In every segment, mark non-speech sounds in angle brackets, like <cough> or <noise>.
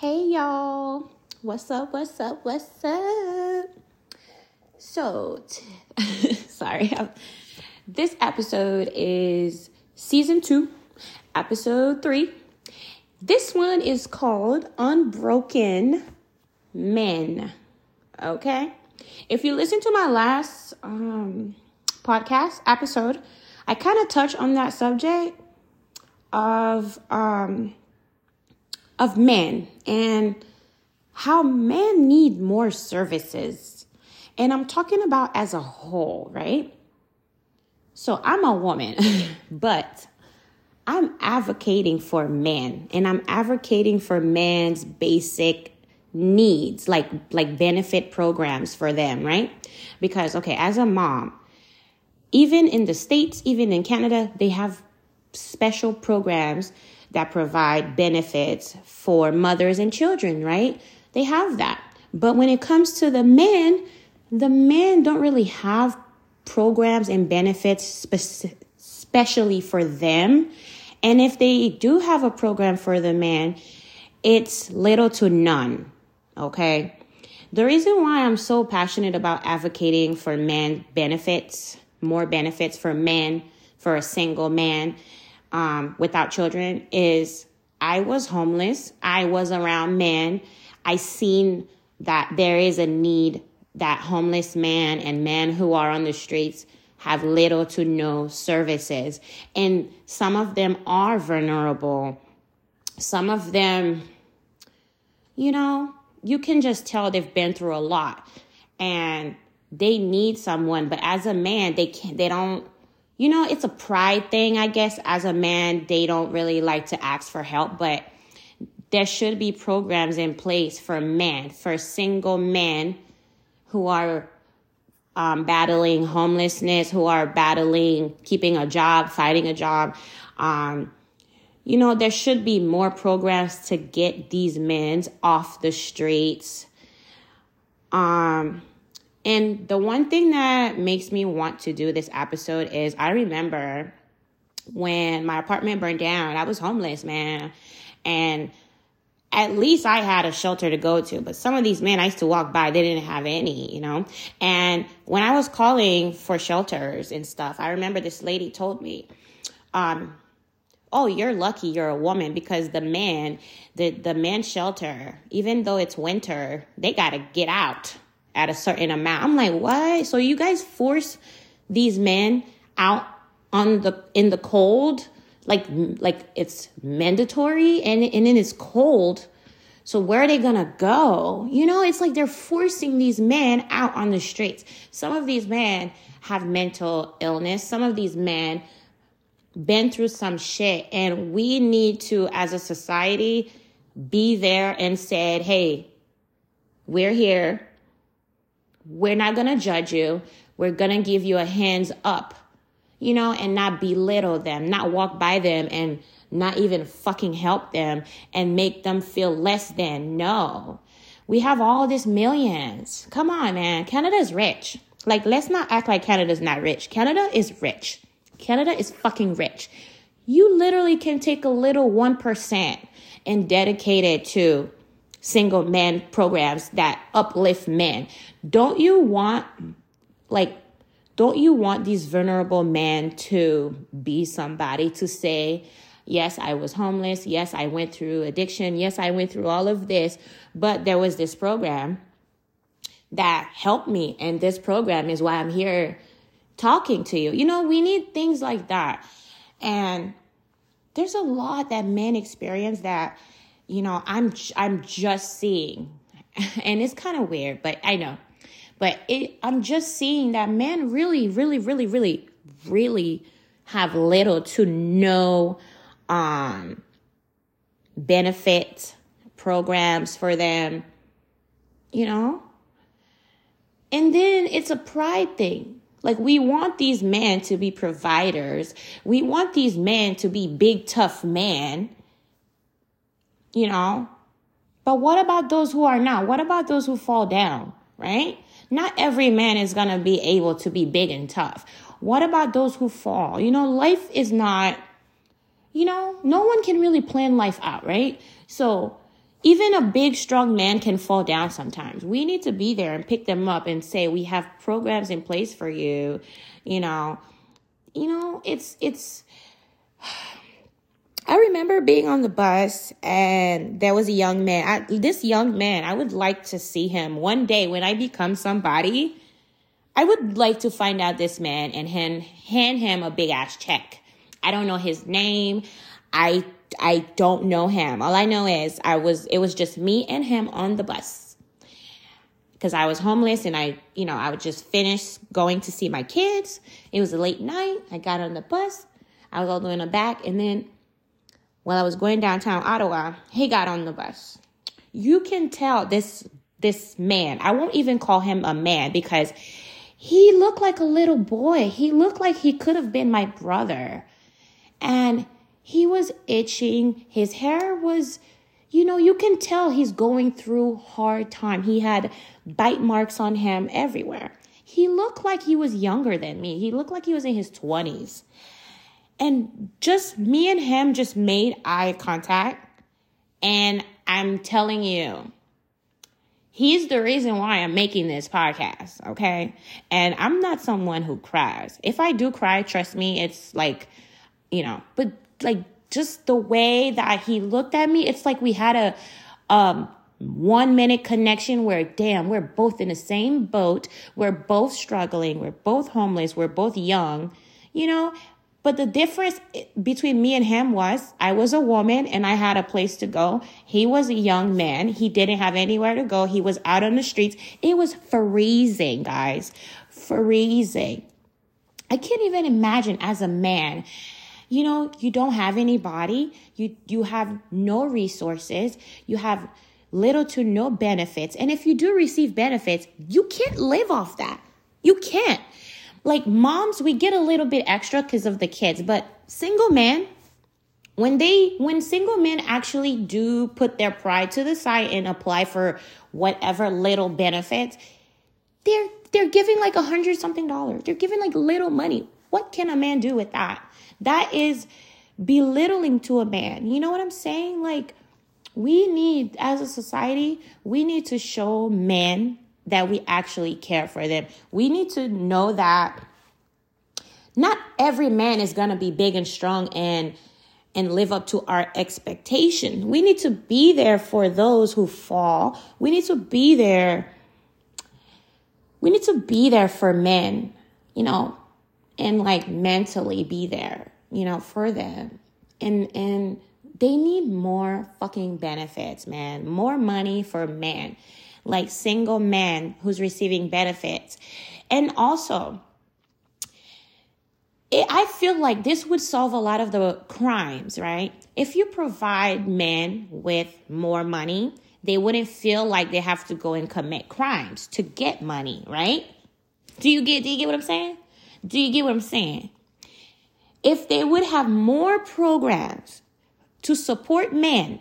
Hey y'all, what's up? What's up? What's up? So, t- <laughs> sorry, this episode is season two, episode three. This one is called Unbroken Men. Okay, if you listen to my last um, podcast episode, I kind of touched on that subject of um, of men and how men need more services. And I'm talking about as a whole, right? So I'm a woman, <laughs> but I'm advocating for men and I'm advocating for men's basic needs like like benefit programs for them, right? Because okay, as a mom, even in the states, even in Canada, they have special programs that provide benefits for mothers and children, right? They have that. But when it comes to the men, the men don't really have programs and benefits speci- especially for them. And if they do have a program for the man, it's little to none. Okay. The reason why I'm so passionate about advocating for men benefits, more benefits for men, for a single man, um, without children is I was homeless. I was around men. I seen that there is a need that homeless men and men who are on the streets have little to no services. And some of them are vulnerable. Some of them, you know, you can just tell they've been through a lot and they need someone. But as a man, they can't, they don't, you know, it's a pride thing, I guess. As a man, they don't really like to ask for help, but there should be programs in place for men, for single men who are um, battling homelessness, who are battling keeping a job, fighting a job. Um, you know, there should be more programs to get these men off the streets. Um, and the one thing that makes me want to do this episode is I remember when my apartment burned down, I was homeless, man. And at least I had a shelter to go to. But some of these men I used to walk by, they didn't have any, you know? And when I was calling for shelters and stuff, I remember this lady told me, um, oh, you're lucky you're a woman because the man, the, the man shelter, even though it's winter, they got to get out at a certain amount. I'm like, what? So you guys force these men out on the in the cold, like like it's mandatory, and and then it's cold. So where are they gonna go? You know, it's like they're forcing these men out on the streets. Some of these men have mental illness. Some of these men been through some shit, and we need to, as a society, be there and said, "Hey, we're here we're not going to judge you. We're going to give you a hands up, you know, and not belittle them, not walk by them and not even fucking help them and make them feel less than. No. We have all these millions. Come on, man. Canada's rich. Like, let's not act like Canada's not rich. Canada is rich. Canada is fucking rich. You literally can take a little 1% and dedicate it to single men programs that uplift men. Don't you want, like, don't you want these vulnerable men to be somebody to say, yes, I was homeless. Yes, I went through addiction. Yes, I went through all of this, but there was this program that helped me. And this program is why I'm here talking to you. You know, we need things like that. And there's a lot that men experience that you know, I'm I'm just seeing, <laughs> and it's kind of weird, but I know, but it I'm just seeing that men really, really, really, really, really have little to no um benefit programs for them, you know. And then it's a pride thing. Like we want these men to be providers. We want these men to be big tough men you know. But what about those who are not? What about those who fall down, right? Not every man is going to be able to be big and tough. What about those who fall? You know, life is not, you know, no one can really plan life out, right? So even a big, strong man can fall down sometimes. We need to be there and pick them up and say, we have programs in place for you. You know, you know, it's, it's, I remember being on the bus and there was a young man. I, this young man, I would like to see him one day when I become somebody. I would like to find out this man and hand, hand him a big ass check. I don't know his name. I I don't know him. All I know is I was it was just me and him on the bus. Cuz I was homeless and I, you know, I would just finish going to see my kids. It was a late night. I got on the bus. I was all the way in the back and then while I was going downtown Ottawa, he got on the bus. You can tell this this man. I won't even call him a man because he looked like a little boy. He looked like he could have been my brother. And he was itching. His hair was, you know, you can tell he's going through hard time. He had bite marks on him everywhere. He looked like he was younger than me. He looked like he was in his 20s. And just me and him just made eye contact. And I'm telling you, he's the reason why I'm making this podcast, okay? And I'm not someone who cries. If I do cry, trust me, it's like, you know, but like just the way that he looked at me, it's like we had a um one minute connection where damn, we're both in the same boat, we're both struggling, we're both homeless, we're both young, you know, but the difference between me and him was I was a woman and I had a place to go. He was a young man. He didn't have anywhere to go. He was out on the streets. It was freezing, guys. Freezing. I can't even imagine as a man you know, you don't have anybody. you, you have no resources, you have little to no benefits. And if you do receive benefits, you can't live off that. You can't. Like moms, we get a little bit extra because of the kids, but single men, when they when single men actually do put their pride to the side and apply for whatever little benefits, they're they're giving like a hundred something dollars. They're giving like little money. What can a man do with that? That is belittling to a man. You know what I'm saying? Like, we need, as a society, we need to show men that we actually care for them. We need to know that not every man is going to be big and strong and and live up to our expectation. We need to be there for those who fall. We need to be there. We need to be there for men, you know, and like mentally be there, you know, for them. And and they need more fucking benefits, man. More money for men. Like single men who's receiving benefits. And also, it, I feel like this would solve a lot of the crimes, right? If you provide men with more money, they wouldn't feel like they have to go and commit crimes to get money, right? Do you get do you get what I'm saying? Do you get what I'm saying? If they would have more programs to support men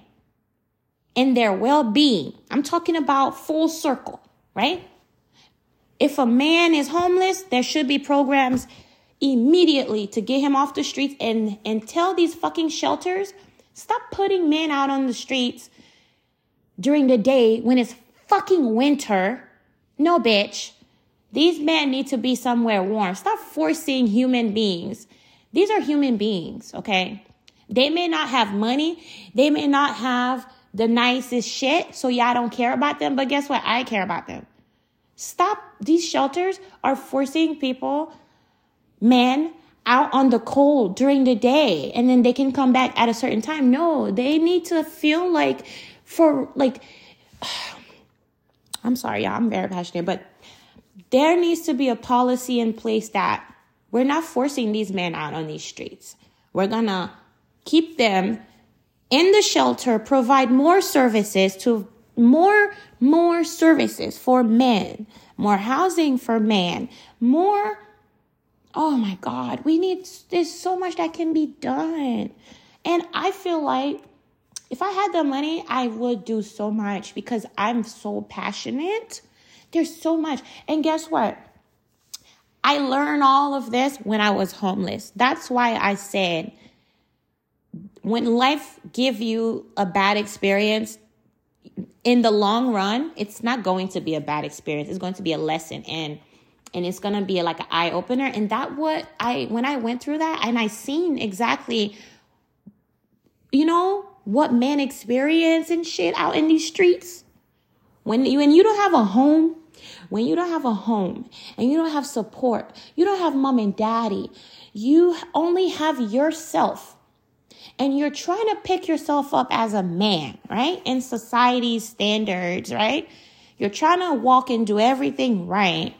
in their well being, I'm talking about full circle, right? If a man is homeless, there should be programs immediately to get him off the streets and, and tell these fucking shelters stop putting men out on the streets during the day when it's fucking winter. No, bitch. These men need to be somewhere warm. Stop forcing human beings. These are human beings, okay? They may not have money. They may not have the nicest shit, so y'all don't care about them. But guess what? I care about them. Stop. These shelters are forcing people, men, out on the cold during the day, and then they can come back at a certain time. No, they need to feel like, for like, <sighs> I'm sorry, y'all. I'm very passionate, but there needs to be a policy in place that we're not forcing these men out on these streets. We're gonna keep them in the shelter, provide more services to more, more services for men, more housing for men, more. Oh my God, we need, there's so much that can be done. And I feel like if I had the money, I would do so much because I'm so passionate there's so much. And guess what? I learned all of this when I was homeless. That's why I said when life give you a bad experience, in the long run, it's not going to be a bad experience. It's going to be a lesson and and it's going to be like an eye opener and that what I when I went through that and I seen exactly you know what men experience and shit out in these streets. When you when you don't have a home, when you don't have a home and you don't have support, you don't have mom and daddy, you only have yourself and you're trying to pick yourself up as a man, right? In society's standards, right? You're trying to walk and do everything right.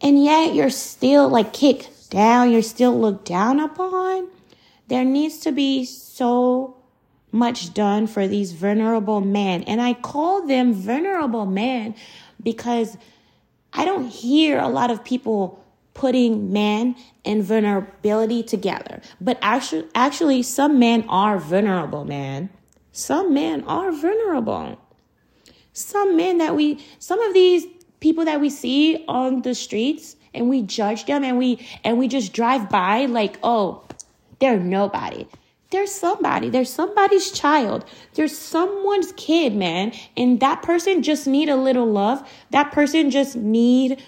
And yet you're still like kicked down, you're still looked down upon. There needs to be so much done for these vulnerable men. And I call them vulnerable men because I don't hear a lot of people putting man and vulnerability together. But actually, actually, some men are vulnerable, man. Some men are vulnerable. Some men that we, some of these people that we see on the streets and we judge them and we, and we just drive by like, oh, they're nobody. They're somebody, They're somebody's child, They're someone's kid, man. And that person just need a little love. That person just need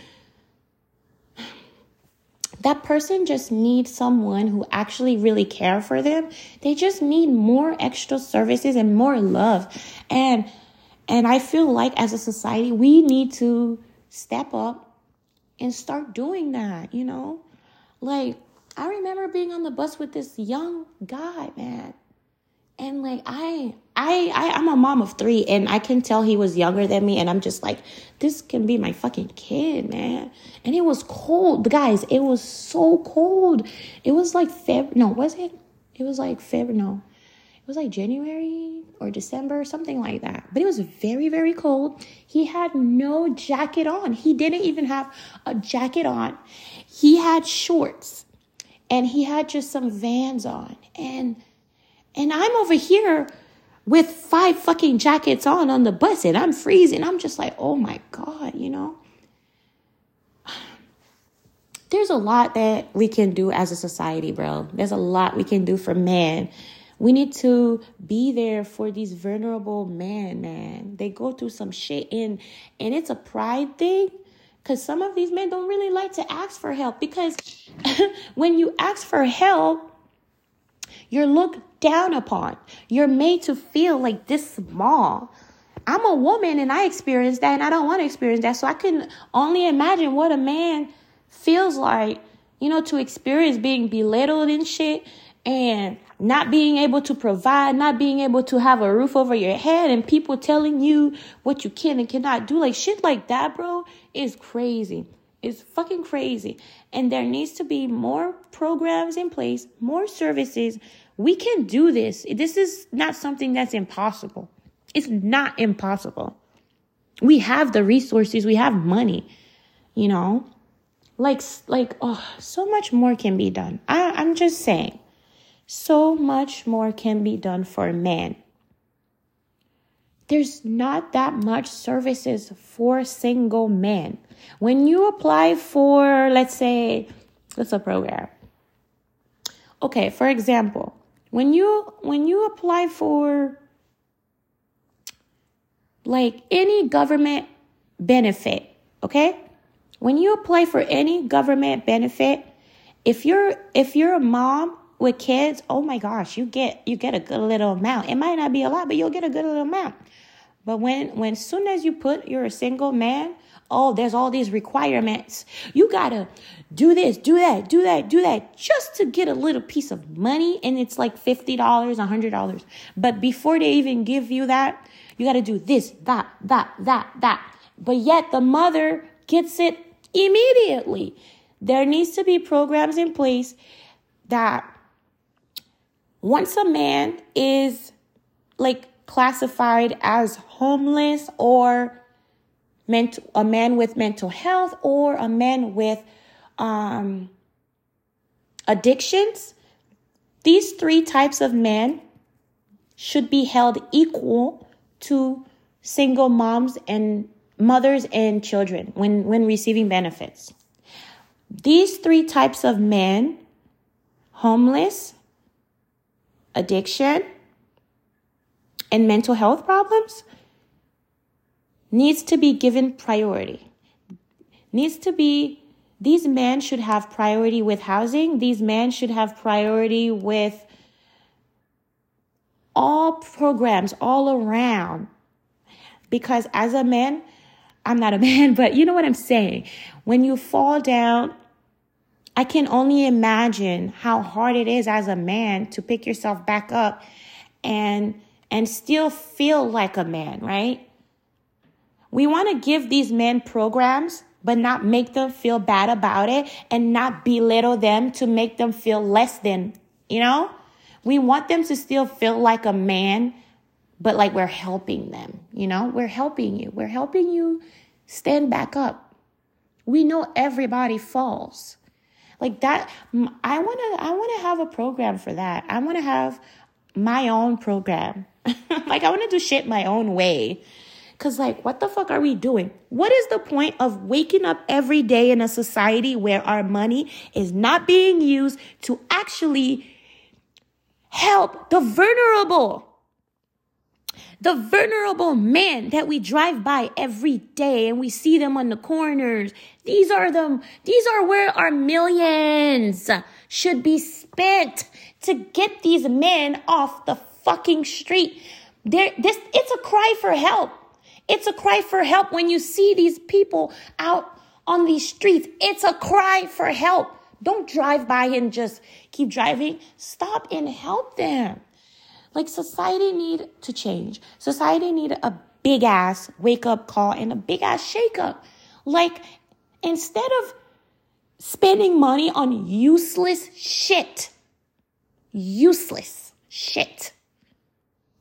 that person just needs someone who actually really care for them. They just need more extra services and more love. And and I feel like as a society we need to step up and start doing that, you know? Like I remember being on the bus with this young guy, man. And like I I, I I'm a mom of three and I can tell he was younger than me and I'm just like, this can be my fucking kid, man. And it was cold. Guys, it was so cold. It was like Feb no, was it? It was like Feb no. It was like January or December, something like that. But it was very, very cold. He had no jacket on. He didn't even have a jacket on. He had shorts and he had just some vans on. And and I'm over here with five fucking jackets on on the bus and I'm freezing. I'm just like, oh my God, you know? <sighs> There's a lot that we can do as a society, bro. There's a lot we can do for men. We need to be there for these vulnerable men, man. They go through some shit and and it's a pride thing. Cause some of these men don't really like to ask for help because <laughs> when you ask for help, you're looked down upon. You're made to feel like this small. I'm a woman and I experienced that and I don't want to experience that. So I can only imagine what a man feels like, you know, to experience being belittled and shit and not being able to provide, not being able to have a roof over your head and people telling you what you can and cannot do. Like shit like that, bro, is crazy. It's fucking crazy. And there needs to be more programs in place, more services, we can do this. This is not something that's impossible. It's not impossible. We have the resources, we have money, you know? Like, like, oh, so much more can be done. I, I'm just saying, so much more can be done for men. There's not that much services for single men. When you apply for, let's say, what's a program? Okay, for example, when you when you apply for like any government benefit, okay? When you apply for any government benefit, if you're if you're a mom with kids, oh my gosh, you get you get a good little amount. It might not be a lot, but you'll get a good little amount. But when when soon as you put you're a single man, oh, there's all these requirements. You gotta do this, do that, do that, do that, just to get a little piece of money. And it's like $50, a $100. But before they even give you that, you gotta do this, that, that, that, that. But yet the mother gets it immediately. There needs to be programs in place that once a man is like classified as homeless or mental, a man with mental health or a man with um, addictions, these three types of men should be held equal to single moms and mothers and children when, when receiving benefits. These three types of men, homeless, addiction, and mental health problems, needs to be given priority. Needs to be, these men should have priority with housing. These men should have priority with all programs all around. Because as a man, I'm not a <laughs> man, but you know what I'm saying. When you fall down, I can only imagine how hard it is as a man to pick yourself back up and and still feel like a man, right? We want to give these men programs, but not make them feel bad about it and not belittle them to make them feel less than, you know? We want them to still feel like a man, but like we're helping them, you know? We're helping you. We're helping you stand back up. We know everybody falls. Like that I want to I want to have a program for that. I want to have my own program. <laughs> like I want to do shit my own way. Cause like, what the fuck are we doing? What is the point of waking up every day in a society where our money is not being used to actually help the vulnerable? The vulnerable men that we drive by every day and we see them on the corners. These are them. These are where our millions should be spent to get these men off the fucking street. There, this, it's a cry for help. It's a cry for help when you see these people out on these streets. It's a cry for help. Don't drive by and just keep driving. Stop and help them. Like society need to change. Society need a big ass wake up call and a big ass shake up. Like instead of spending money on useless shit, useless shit,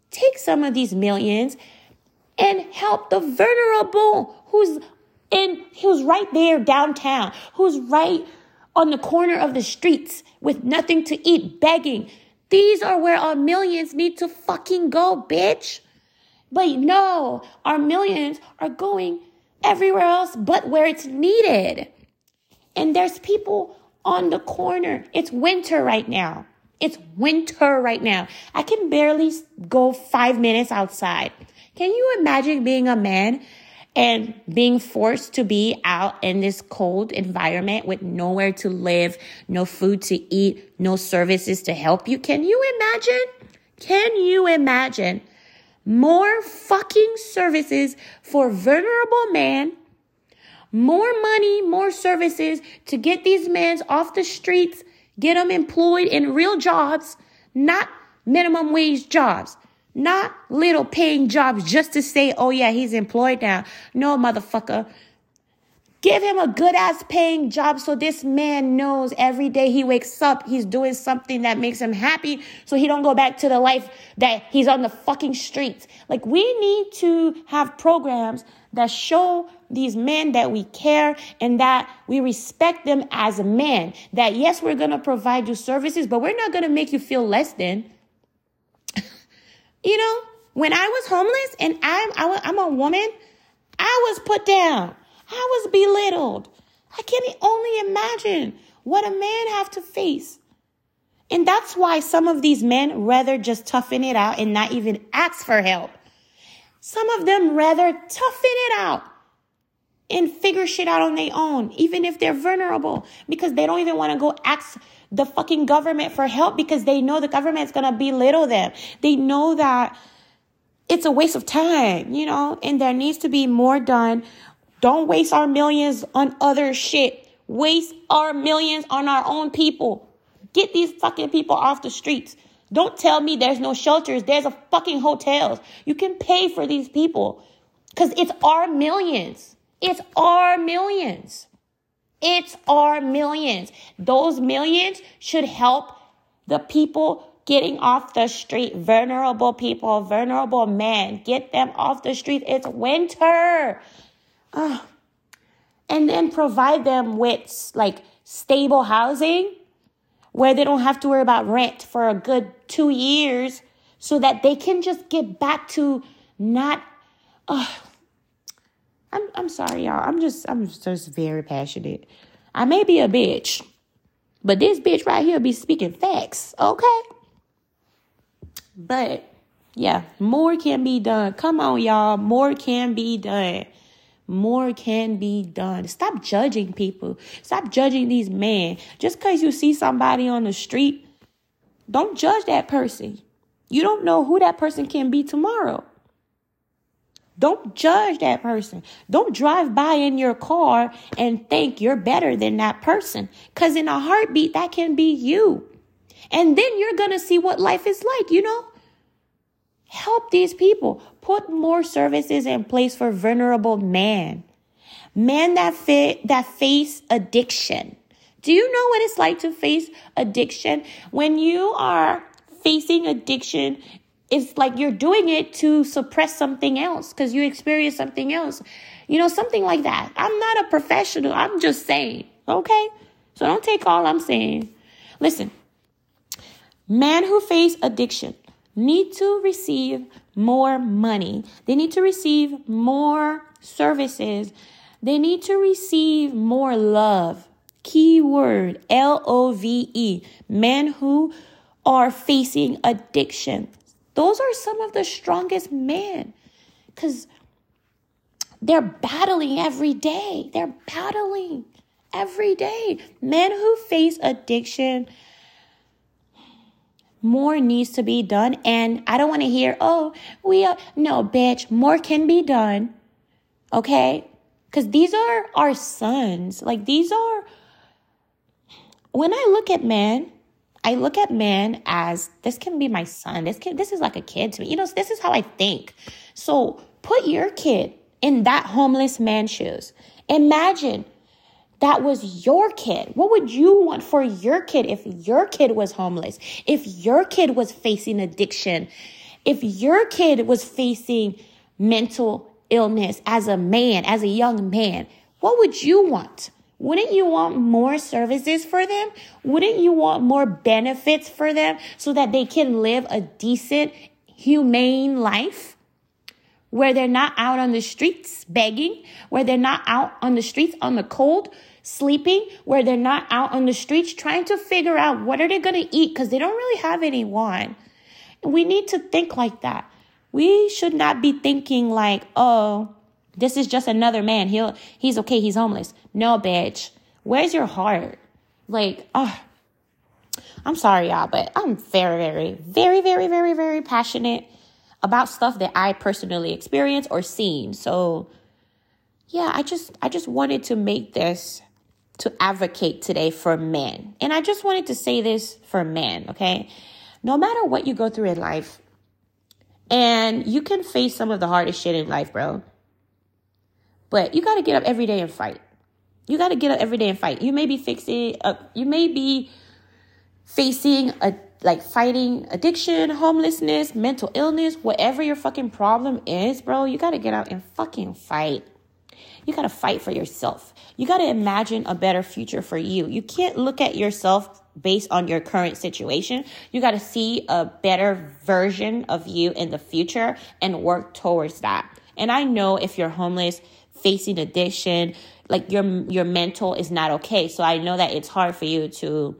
take some of these millions and help the vulnerable who's in, who's right there downtown, who's right on the corner of the streets with nothing to eat, begging. These are where our millions need to fucking go, bitch. But no, our millions are going everywhere else but where it's needed. And there's people on the corner. It's winter right now. It's winter right now. I can barely go five minutes outside. Can you imagine being a man and being forced to be out in this cold environment with nowhere to live, no food to eat, no services to help you? Can you imagine? Can you imagine more fucking services for vulnerable men? More money, more services to get these men off the streets, get them employed in real jobs, not minimum wage jobs. Not little paying jobs just to say, oh yeah, he's employed now. No, motherfucker. Give him a good ass paying job so this man knows every day he wakes up, he's doing something that makes him happy so he don't go back to the life that he's on the fucking streets. Like we need to have programs that show these men that we care and that we respect them as a man. That yes, we're going to provide you services, but we're not going to make you feel less than. <laughs> You know, when I was homeless and I'm, I, am a woman, I was put down. I was belittled. I can only imagine what a man have to face. And that's why some of these men rather just toughen it out and not even ask for help. Some of them rather toughen it out and figure shit out on their own, even if they're vulnerable, because they don't even want to go ask the fucking government for help because they know the government's gonna belittle them. They know that it's a waste of time, you know, and there needs to be more done. Don't waste our millions on other shit. Waste our millions on our own people. Get these fucking people off the streets. Don't tell me there's no shelters. There's a fucking hotels. You can pay for these people because it's our millions. It's our millions. It's our millions. Those millions should help the people getting off the street, vulnerable people, vulnerable men. Get them off the street. It's winter. Uh, and then provide them with like stable housing where they don't have to worry about rent for a good two years so that they can just get back to not. I'm I'm sorry, y'all. I'm just I'm just very passionate. I may be a bitch, but this bitch right here be speaking facts, okay? But Yeah, more can be done. Come on, y'all. More can be done. More can be done. Stop judging people. Stop judging these men. Just because you see somebody on the street, don't judge that person. You don't know who that person can be tomorrow. Don't judge that person. Don't drive by in your car and think you're better than that person. Because in a heartbeat, that can be you. And then you're going to see what life is like, you know? Help these people. Put more services in place for vulnerable men. Men that fit, that face addiction. Do you know what it's like to face addiction? When you are facing addiction, it's like you're doing it to suppress something else because you experience something else. You know, something like that. I'm not a professional. I'm just saying, okay? So don't take all I'm saying. Listen, men who face addiction need to receive more money. They need to receive more services. They need to receive more love. Keyword L O V E. Men who are facing addiction. Those are some of the strongest men because they're battling every day. They're battling every day. Men who face addiction, more needs to be done. And I don't want to hear, oh, we are, no, bitch, more can be done. Okay? Because these are our sons. Like, these are, when I look at men, I look at men as this can be my son. This can this is like a kid to me. You know, this is how I think. So put your kid in that homeless man's shoes. Imagine that was your kid. What would you want for your kid if your kid was homeless? If your kid was facing addiction? If your kid was facing mental illness as a man, as a young man? What would you want? Wouldn't you want more services for them? Wouldn't you want more benefits for them so that they can live a decent, humane life? Where they're not out on the streets begging, where they're not out on the streets on the cold, sleeping, where they're not out on the streets trying to figure out what are they going to eat because they don't really have any anyone. We need to think like that. We should not be thinking like, oh, this is just another man. He'll he's okay, he's homeless. No, bitch. Where's your heart? Like, oh, I'm sorry, y'all, but I'm very, very, very, very, very, very passionate about stuff that I personally experienced or seen. So yeah, I just I just wanted to make this to advocate today for men. And I just wanted to say this for men, okay? No matter what you go through in life, and you can face some of the hardest shit in life, bro. But you got to get up every day and fight. You got to get up every day and fight. You may be fixing, uh, you may be facing a like fighting addiction, homelessness, mental illness, whatever your fucking problem is, bro. You got to get out and fucking fight. You got to fight for yourself. You got to imagine a better future for you. You can't look at yourself based on your current situation. You got to see a better version of you in the future and work towards that. And I know if you're homeless, facing addiction, like your your mental is not okay. So I know that it's hard for you to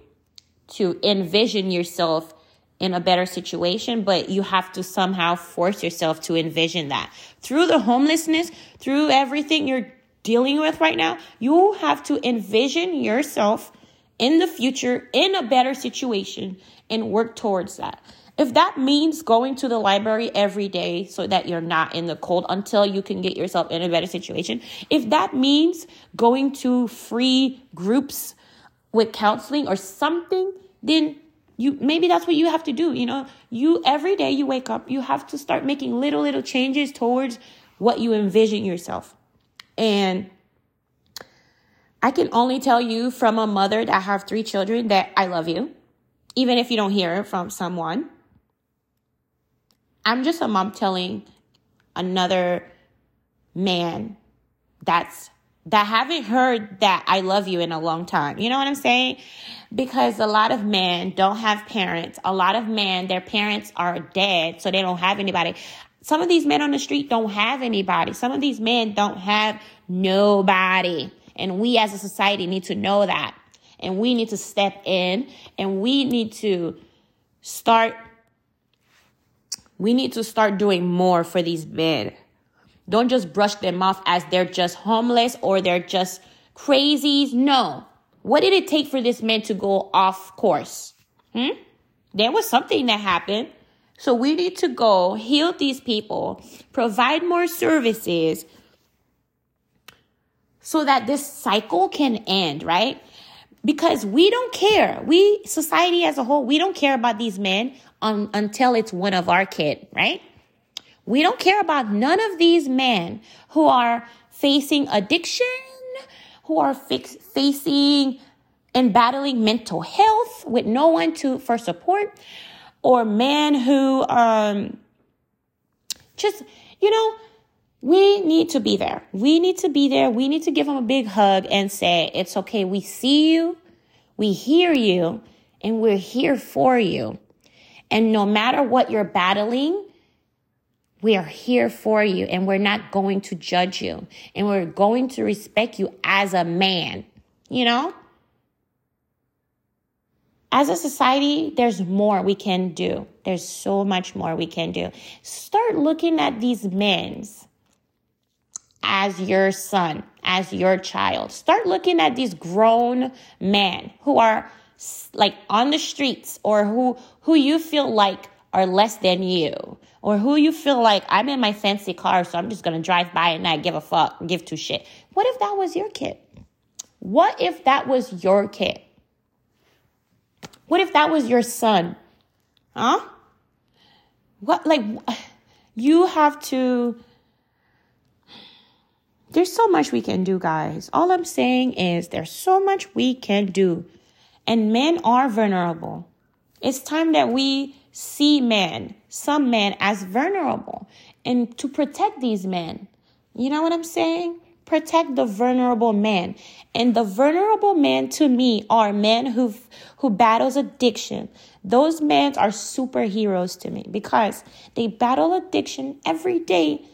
to envision yourself in a better situation, but you have to somehow force yourself to envision that. Through the homelessness, through everything you're dealing with right now, you have to envision yourself in the future in a better situation and work towards that. If that means going to the library every day so that you're not in the cold until you can get yourself in a better situation, if that means going to free groups with counseling or something, then you maybe that's what you have to do, you know? You every day you wake up, you have to start making little little changes towards what you envision yourself. And I can only tell you from a mother that have three children that I love you, even if you don't hear it from someone. I'm just a mom telling another man that's that haven't heard that I love you in a long time. You know what I'm saying? Because a lot of men don't have parents. A lot of men, their parents are dead, so they don't have anybody. Some of these men on the street don't have anybody. Some of these men don't have nobody. And we as a society need to know that. And we need to step in and we need to start we need to start doing more for these men. Don't just brush them off as they're just homeless or they're just crazies. No. What did it take for this man to go off course? Hmm? There was something that happened. So we need to go heal these people, provide more services so that this cycle can end, right? Because we don't care. We, society as a whole, we don't care about these men un, until it's one of our kid, right? We don't care about none of these men who are facing addiction, who are fix, facing and battling mental health with no one to for support, or men who um just you know we need to be there. We need to be there. We need to give them a big hug and say, it's okay. We see you. We hear you and we're here for you. And no matter what you're battling, we are here for you and we're not going to judge you and we're going to respect you as a man, you know? As a society, there's more we can do. There's so much more we can do. Start looking at these men's as your son, as your child. Start looking at these grown men who are like on the streets or who who you feel like are less than you or who you feel like I'm in my fancy car so I'm just going to drive by and not give a fuck, give two shit. What if that was your kid? What if that was your kid? What if that was your son? Huh? What like <sighs> you have to there's so much we can do, guys. All I'm saying is there's so much we can do. And men are vulnerable. It's time that we see men, some men, as vulnerable and to protect these men. You know what I'm saying? Protect the vulnerable men. And the vulnerable men to me are men who who battles addiction. Those men are superheroes to me because they battle addiction every day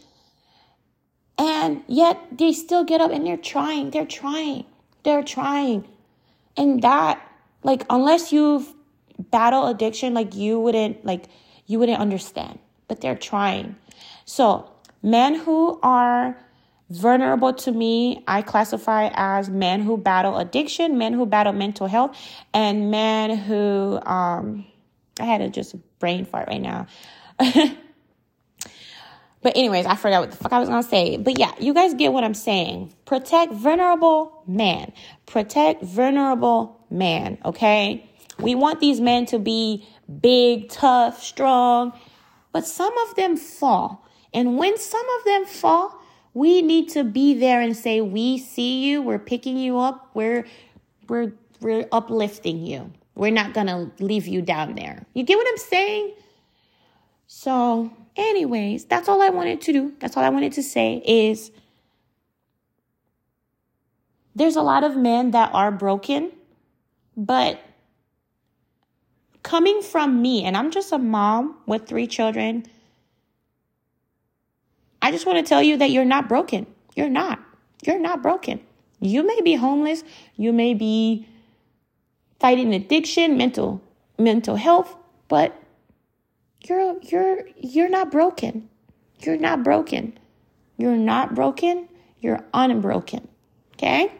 and yet they still get up and they're trying, they're trying, they're trying. And that, like, unless you've addiction, like, you wouldn't, like, you wouldn't understand, but they're trying. So, men who are vulnerable to me, I classify as men who battle addiction, men who battle mental health, and men who, um, I had a just brain fart right now. <laughs> But anyways, I forgot what the fuck I was gonna say. But yeah, you guys get what I'm saying. Protect vulnerable man. Protect vulnerable man, okay? We want these men to be big, tough, strong, but some of them fall. And when some of them fall, we need to be there and say, "We see you. We're picking you up. We're we're we're uplifting you. We're not going to leave you down there." You get what I'm saying? So, anyways, that's all I wanted to do. That's all I wanted to say is there's a lot of men that are broken, but coming from me, and I'm just a mom with three children, I just want to tell you that you're not broken. You're not. You're not broken. You may be homeless, you may be fighting addiction, mental mental health, but you're you're you're not broken. You're not broken. You're not broken. You're unbroken. Okay?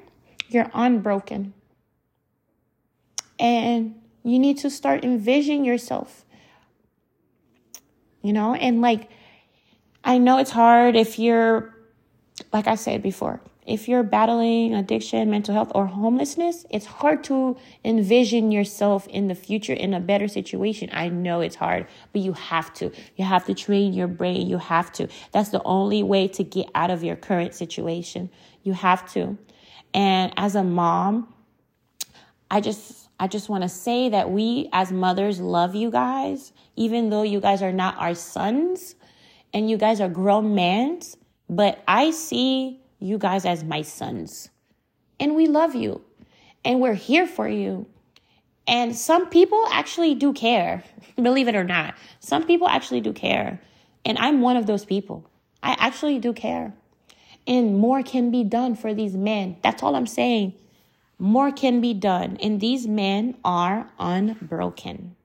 You're unbroken. And you need to start envisioning yourself. You know, and like I know it's hard if you're like I said before, if you're battling addiction, mental health, or homelessness, it's hard to envision yourself in the future in a better situation. I know it's hard, but you have to. You have to train your brain. You have to. That's the only way to get out of your current situation. You have to. And as a mom, I just I just want to say that we as mothers love you guys, even though you guys are not our sons and you guys are grown men, but I see you guys as my sons. And we love you. And we're here for you. And some people actually do care, <laughs> believe it or not. Some people actually do care. And I'm one of those people. I actually do care. And more can be done for these men. That's all I'm saying. More can be done. And these men are unbroken.